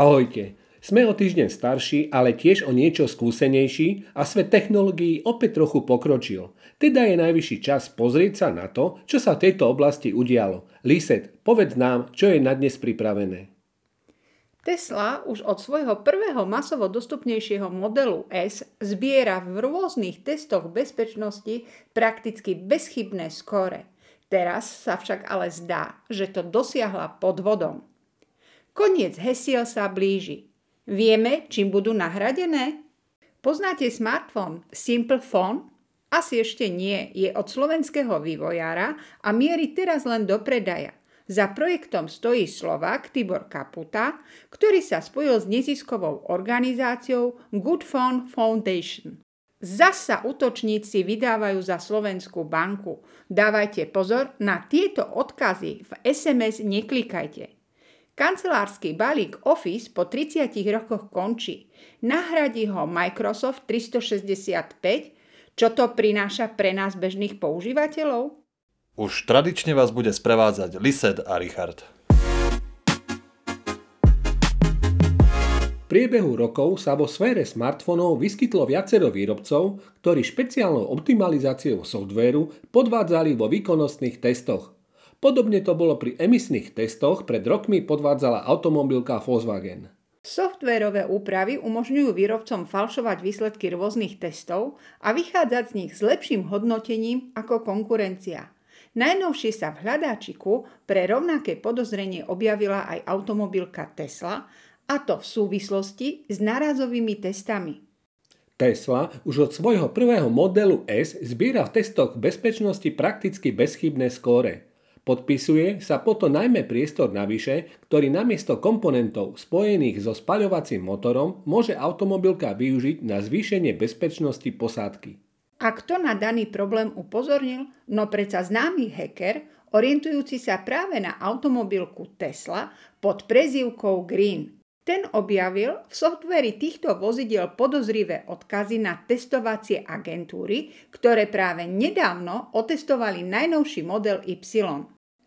Ahojte. Sme o týždeň starší, ale tiež o niečo skúsenejší a svet technológií opäť trochu pokročil. Teda je najvyšší čas pozrieť sa na to, čo sa v tejto oblasti udialo. Liset, povedz nám, čo je na dnes pripravené. Tesla už od svojho prvého masovo dostupnejšieho modelu S zbiera v rôznych testoch bezpečnosti prakticky bezchybné skóre. Teraz sa však ale zdá, že to dosiahla pod vodom. Koniec hesiel sa blíži. Vieme, čím budú nahradené? Poznáte smartfón Simple Phone? Asi ešte nie, je od slovenského vývojára a mieri teraz len do predaja. Za projektom stojí Slovák Tibor Kaputa, ktorý sa spojil s neziskovou organizáciou Good Phone Foundation. Zasa útočníci vydávajú za Slovenskú banku. Dávajte pozor, na tieto odkazy v SMS neklikajte. Kancelársky balík Office po 30 rokoch končí. Nahradí ho Microsoft 365. Čo to prináša pre nás bežných používateľov? Už tradične vás bude sprevádzať Lised a Richard. V priebehu rokov sa vo sfére smartfónov vyskytlo viacero výrobcov, ktorí špeciálnou optimalizáciou softvéru podvádzali vo výkonnostných testoch. Podobne to bolo pri emisných testoch, pred rokmi podvádzala automobilka Volkswagen. Softwérové úpravy umožňujú výrobcom falšovať výsledky rôznych testov a vychádzať z nich s lepším hodnotením ako konkurencia. Najnovšie sa v hľadáčiku pre rovnaké podozrenie objavila aj automobilka Tesla, a to v súvislosti s nárazovými testami. Tesla už od svojho prvého modelu S zbiera v testoch bezpečnosti prakticky bezchybné skóre. Podpisuje sa potom najmä priestor navyše, ktorý namiesto komponentov spojených so spaľovacím motorom môže automobilka využiť na zvýšenie bezpečnosti posádky. A kto na daný problém upozornil? No predsa známy hacker, orientujúci sa práve na automobilku Tesla pod prezývkou Green. Ten objavil v softveri týchto vozidiel podozrivé odkazy na testovacie agentúry, ktoré práve nedávno otestovali najnovší model Y.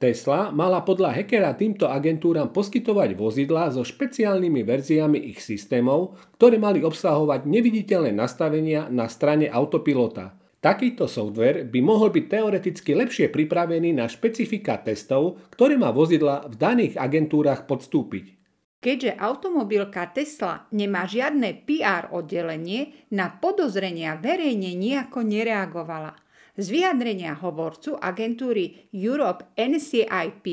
Tesla mala podľa hackera týmto agentúram poskytovať vozidlá so špeciálnymi verziami ich systémov, ktoré mali obsahovať neviditeľné nastavenia na strane autopilota. Takýto software by mohol byť teoreticky lepšie pripravený na špecifika testov, ktoré má vozidla v daných agentúrach podstúpiť. Keďže automobilka Tesla nemá žiadne PR oddelenie, na podozrenia verejne nejako nereagovala. Z vyjadrenia hovorcu agentúry Europe NCIP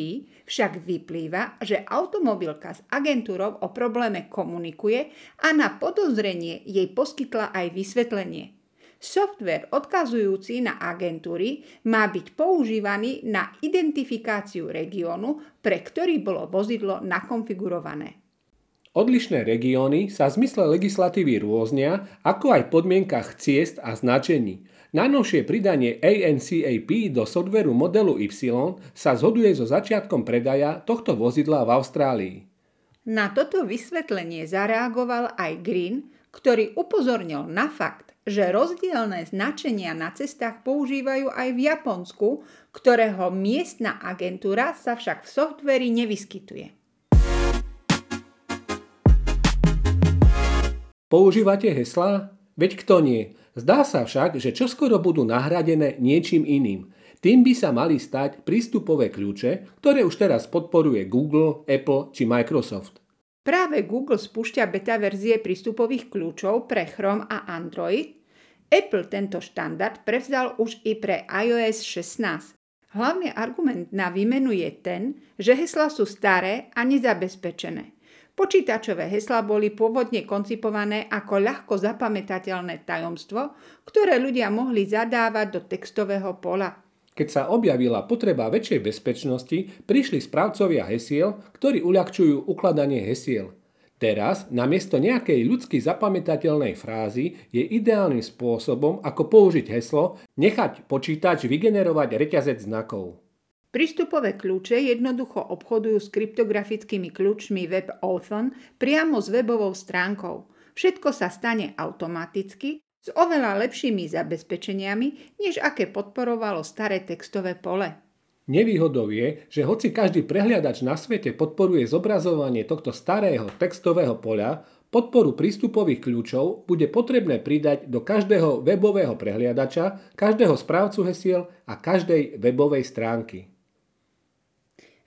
však vyplýva, že automobilka s agentúrou o probléme komunikuje a na podozrenie jej poskytla aj vysvetlenie. Software odkazujúci na agentúry má byť používaný na identifikáciu regiónu, pre ktorý bolo vozidlo nakonfigurované. Odlišné regióny sa v zmysle legislatívy rôznia, ako aj podmienkach ciest a značení. Najnovšie pridanie ANCAP do softveru modelu Y sa zhoduje so začiatkom predaja tohto vozidla v Austrálii. Na toto vysvetlenie zareagoval aj Green, ktorý upozornil na fakt, že rozdielne značenia na cestách používajú aj v Japonsku, ktorého miestna agentúra sa však v softveri nevyskytuje. Používate heslá? Veď kto nie? Zdá sa však, že čoskoro budú nahradené niečím iným. Tým by sa mali stať prístupové kľúče, ktoré už teraz podporuje Google, Apple či Microsoft. Práve Google spúšťa beta verzie prístupových kľúčov pre Chrome a Android. Apple tento štandard prevzal už i pre iOS 16. Hlavný argument na výmenu je ten, že hesla sú staré a nezabezpečené. Počítačové heslá boli pôvodne koncipované ako ľahko zapamätateľné tajomstvo, ktoré ľudia mohli zadávať do textového pola. Keď sa objavila potreba väčšej bezpečnosti, prišli správcovia hesiel, ktorí uľahčujú ukladanie hesiel. Teraz, namiesto nejakej ľudsky zapamätateľnej frázy, je ideálnym spôsobom, ako použiť heslo, nechať počítač vygenerovať reťazec znakov. Prístupové kľúče jednoducho obchodujú s kryptografickými kľúčmi WebAuthn priamo s webovou stránkou. Všetko sa stane automaticky s oveľa lepšími zabezpečeniami, než aké podporovalo staré textové pole. Nevýhodou je, že hoci každý prehliadač na svete podporuje zobrazovanie tohto starého textového poľa, podporu prístupových kľúčov bude potrebné pridať do každého webového prehliadača, každého správcu hesiel a každej webovej stránky.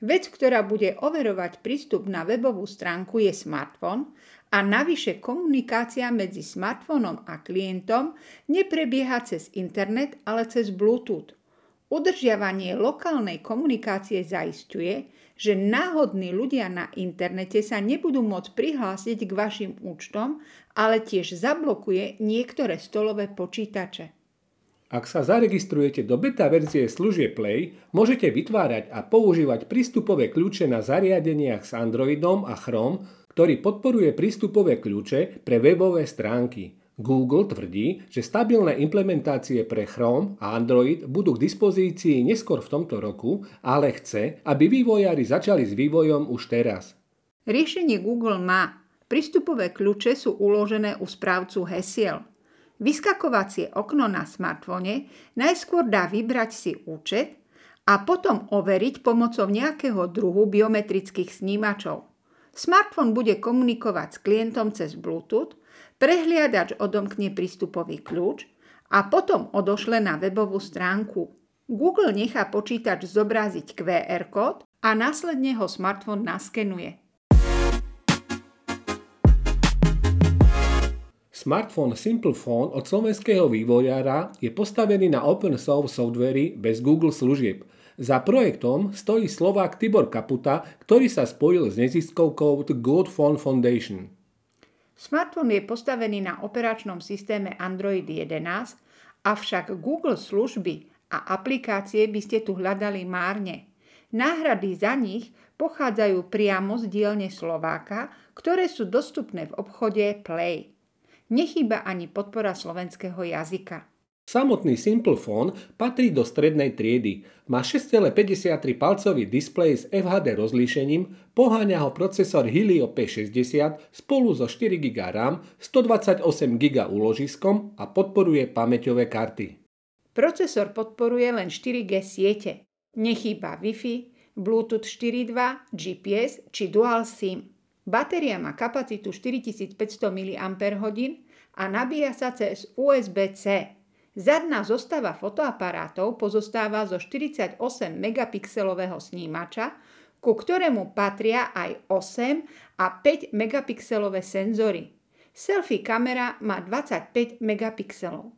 Vec, ktorá bude overovať prístup na webovú stránku je smartfón a navyše komunikácia medzi smartfónom a klientom neprebieha cez internet, ale cez Bluetooth. Udržiavanie lokálnej komunikácie zaistuje, že náhodní ľudia na internete sa nebudú môcť prihlásiť k vašim účtom, ale tiež zablokuje niektoré stolové počítače. Ak sa zaregistrujete do beta verzie služie Play, môžete vytvárať a používať prístupové kľúče na zariadeniach s Androidom a Chrome, ktorý podporuje prístupové kľúče pre webové stránky – Google tvrdí, že stabilné implementácie pre Chrome a Android budú k dispozícii neskôr v tomto roku, ale chce, aby vývojári začali s vývojom už teraz. Riešenie Google má. Prístupové kľúče sú uložené u správcu hesiel. Vyskakovacie okno na smartfóne najskôr dá vybrať si účet a potom overiť pomocou nejakého druhu biometrických snímačov. Smartfón bude komunikovať s klientom cez Bluetooth Prehliadač odomkne prístupový kľúč a potom odošle na webovú stránku. Google nechá počítač zobraziť QR kód a následne ho smartfón naskenuje. Smartfón Simple Phone od slovenského vývojára je postavený na open source softvery bez Google služieb. Za projektom stojí Slovák Tibor Kaputa, ktorý sa spojil s neziskovkou The Good Phone Foundation. Smartfón je postavený na operačnom systéme Android 11, avšak Google služby a aplikácie by ste tu hľadali márne. Náhrady za nich pochádzajú priamo z dielne Slováka, ktoré sú dostupné v obchode Play. Nechýba ani podpora slovenského jazyka. Samotný Simple Phone patrí do strednej triedy. Má 6,53 palcový displej s FHD rozlíšením, poháňa ho procesor Helio P60 spolu so 4 GB RAM, 128 GB úložiskom a podporuje pamäťové karty. Procesor podporuje len 4G siete. Nechýba Wi-Fi, Bluetooth 4.2, GPS či Dual SIM. Batéria má kapacitu 4500 mAh a nabíja sa cez USB-C. Zadná zostava fotoaparátov pozostáva zo 48 megapixelového snímača, ku ktorému patria aj 8 a 5 megapixelové senzory. Selfie kamera má 25 megapixelov.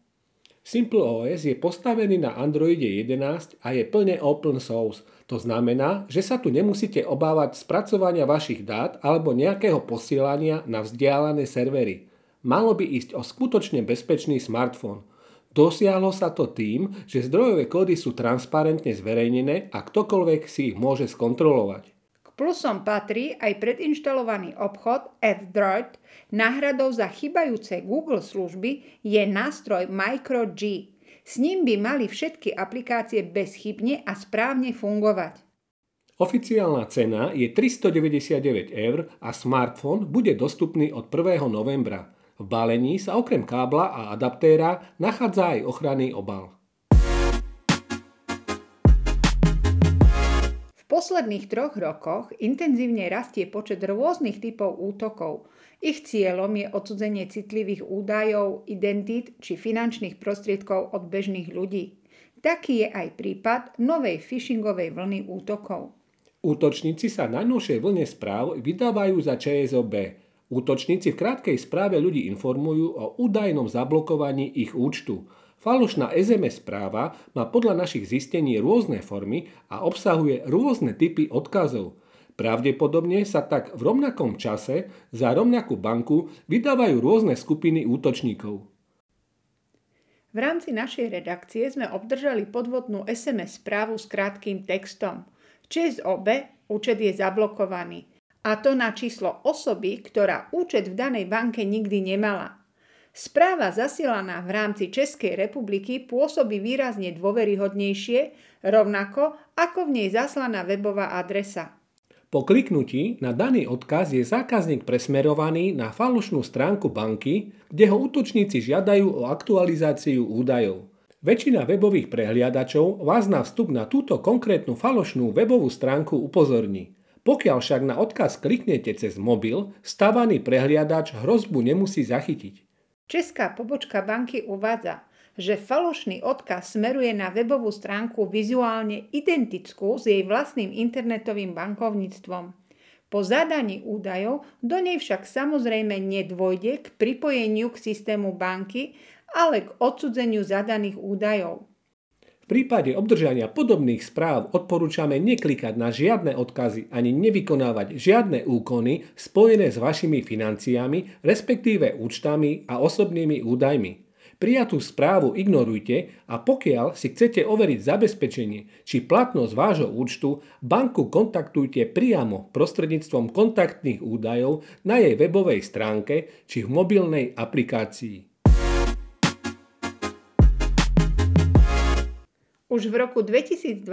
Simple OS je postavený na Androide 11 a je plne open source. To znamená, že sa tu nemusíte obávať spracovania vašich dát alebo nejakého posielania na vzdialené servery. Malo by ísť o skutočne bezpečný smartfón – Dosiahlo sa to tým, že zdrojové kódy sú transparentne zverejnené a ktokoľvek si ich môže skontrolovať. K plusom patrí aj predinštalovaný obchod F-Droid. Náhradou za chybajúce Google služby je nástroj MicroG. S ním by mali všetky aplikácie bezchybne a správne fungovať. Oficiálna cena je 399 eur a smartfón bude dostupný od 1. novembra. V balení sa okrem kábla a adaptéra nachádza aj ochranný obal. V posledných troch rokoch intenzívne rastie počet rôznych typov útokov. Ich cieľom je odsudzenie citlivých údajov, identít či finančných prostriedkov od bežných ľudí. Taký je aj prípad novej phishingovej vlny útokov. Útočníci sa na najnovšej vlne správ vydávajú za ČSOB, Útočníci v krátkej správe ľudí informujú o údajnom zablokovaní ich účtu. Falošná SMS správa má podľa našich zistení rôzne formy a obsahuje rôzne typy odkazov. Pravdepodobne sa tak v rovnakom čase za rovnakú banku vydávajú rôzne skupiny útočníkov. V rámci našej redakcie sme obdržali podvodnú SMS správu s krátkým textom. ČSOB účet je zablokovaný a to na číslo osoby, ktorá účet v danej banke nikdy nemala. Správa zasielaná v rámci Českej republiky pôsobí výrazne dôveryhodnejšie, rovnako ako v nej zaslaná webová adresa. Po kliknutí na daný odkaz je zákazník presmerovaný na falošnú stránku banky, kde ho útočníci žiadajú o aktualizáciu údajov. Väčšina webových prehliadačov vás na vstup na túto konkrétnu falošnú webovú stránku upozorní. Pokiaľ však na odkaz kliknete cez mobil, stávaný prehliadač hrozbu nemusí zachytiť. Česká pobočka banky uvádza, že falošný odkaz smeruje na webovú stránku vizuálne identickú s jej vlastným internetovým bankovníctvom. Po zadaní údajov do nej však samozrejme nedôjde k pripojeniu k systému banky ale k odsudzeniu zadaných údajov. V prípade obdržania podobných správ odporúčame neklikať na žiadne odkazy ani nevykonávať žiadne úkony spojené s vašimi financiami, respektíve účtami a osobnými údajmi. Prijatú správu ignorujte a pokiaľ si chcete overiť zabezpečenie či platnosť vášho účtu, banku kontaktujte priamo prostredníctvom kontaktných údajov na jej webovej stránke či v mobilnej aplikácii. Už v roku 2020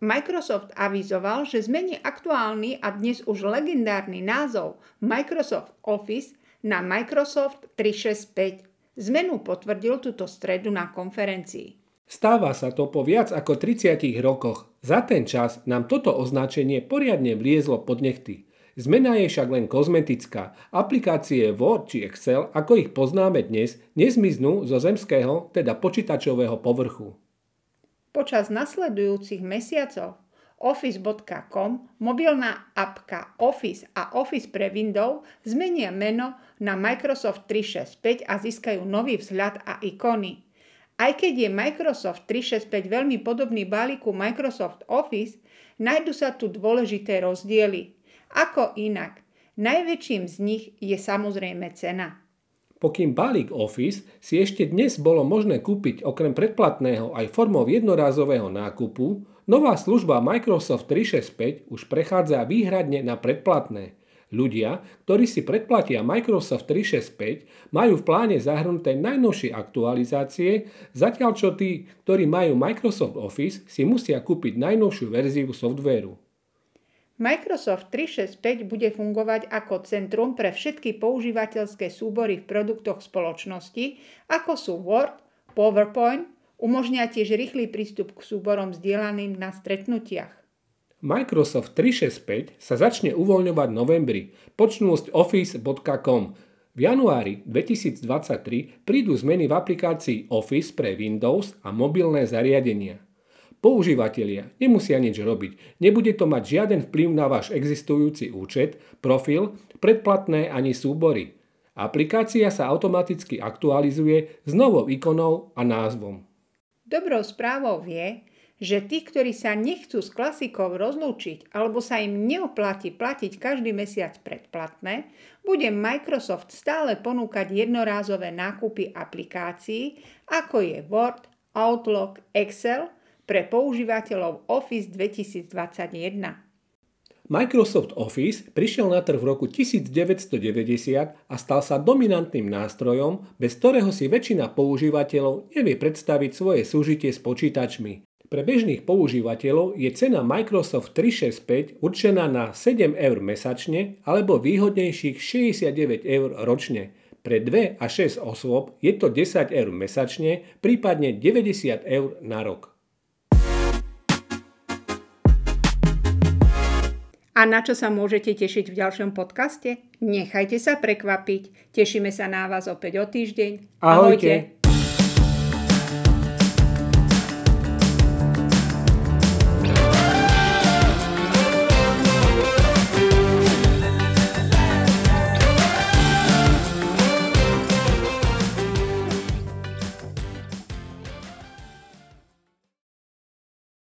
Microsoft avizoval, že zmení aktuálny a dnes už legendárny názov Microsoft Office na Microsoft 365. Zmenu potvrdil túto stredu na konferencii. Stáva sa to po viac ako 30 rokoch. Za ten čas nám toto označenie poriadne vliezlo pod nechty. Zmena je však len kozmetická. Aplikácie Word či Excel, ako ich poznáme dnes, nezmiznú zo zemského, teda počítačového povrchu. Počas nasledujúcich mesiacov Office.com, mobilná apka Office a Office pre Windows zmenia meno na Microsoft 365 a získajú nový vzhľad a ikony. Aj keď je Microsoft 365 veľmi podobný balíku Microsoft Office, nájdu sa tu dôležité rozdiely. Ako inak? Najväčším z nich je samozrejme cena. Pokým balík Office si ešte dnes bolo možné kúpiť okrem predplatného aj formou jednorázového nákupu, nová služba Microsoft 365 už prechádza výhradne na predplatné. Ľudia, ktorí si predplatia Microsoft 365, majú v pláne zahrnuté najnovšie aktualizácie, zatiaľ čo tí, ktorí majú Microsoft Office, si musia kúpiť najnovšiu verziu softvéru. Microsoft 365 bude fungovať ako centrum pre všetky používateľské súbory v produktoch spoločnosti, ako sú Word, PowerPoint, umožňa tiež rýchly prístup k súborom zdieľaným na stretnutiach. Microsoft 365 sa začne uvoľňovať v novembri, počnúť office.com. V januári 2023 prídu zmeny v aplikácii Office pre Windows a mobilné zariadenia. Používatelia nemusia nič robiť. Nebude to mať žiaden vplyv na váš existujúci účet, profil, predplatné ani súbory. Aplikácia sa automaticky aktualizuje s novou ikonou a názvom. Dobrou správou je, že tí, ktorí sa nechcú s klasikou rozlúčiť alebo sa im neoplatí platiť každý mesiac predplatné, bude Microsoft stále ponúkať jednorázové nákupy aplikácií, ako je Word, Outlook, Excel – pre používateľov Office 2021. Microsoft Office prišiel na trh v roku 1990 a stal sa dominantným nástrojom, bez ktorého si väčšina používateľov nevie predstaviť svoje súžitie s počítačmi. Pre bežných používateľov je cena Microsoft 365 určená na 7 eur mesačne alebo výhodnejších 69 eur ročne. Pre 2 a 6 osôb je to 10 eur mesačne, prípadne 90 eur na rok. A na čo sa môžete tešiť v ďalšom podcaste? Nechajte sa prekvapiť. Tešíme sa na vás opäť o týždeň. Ahojte. Ahojte.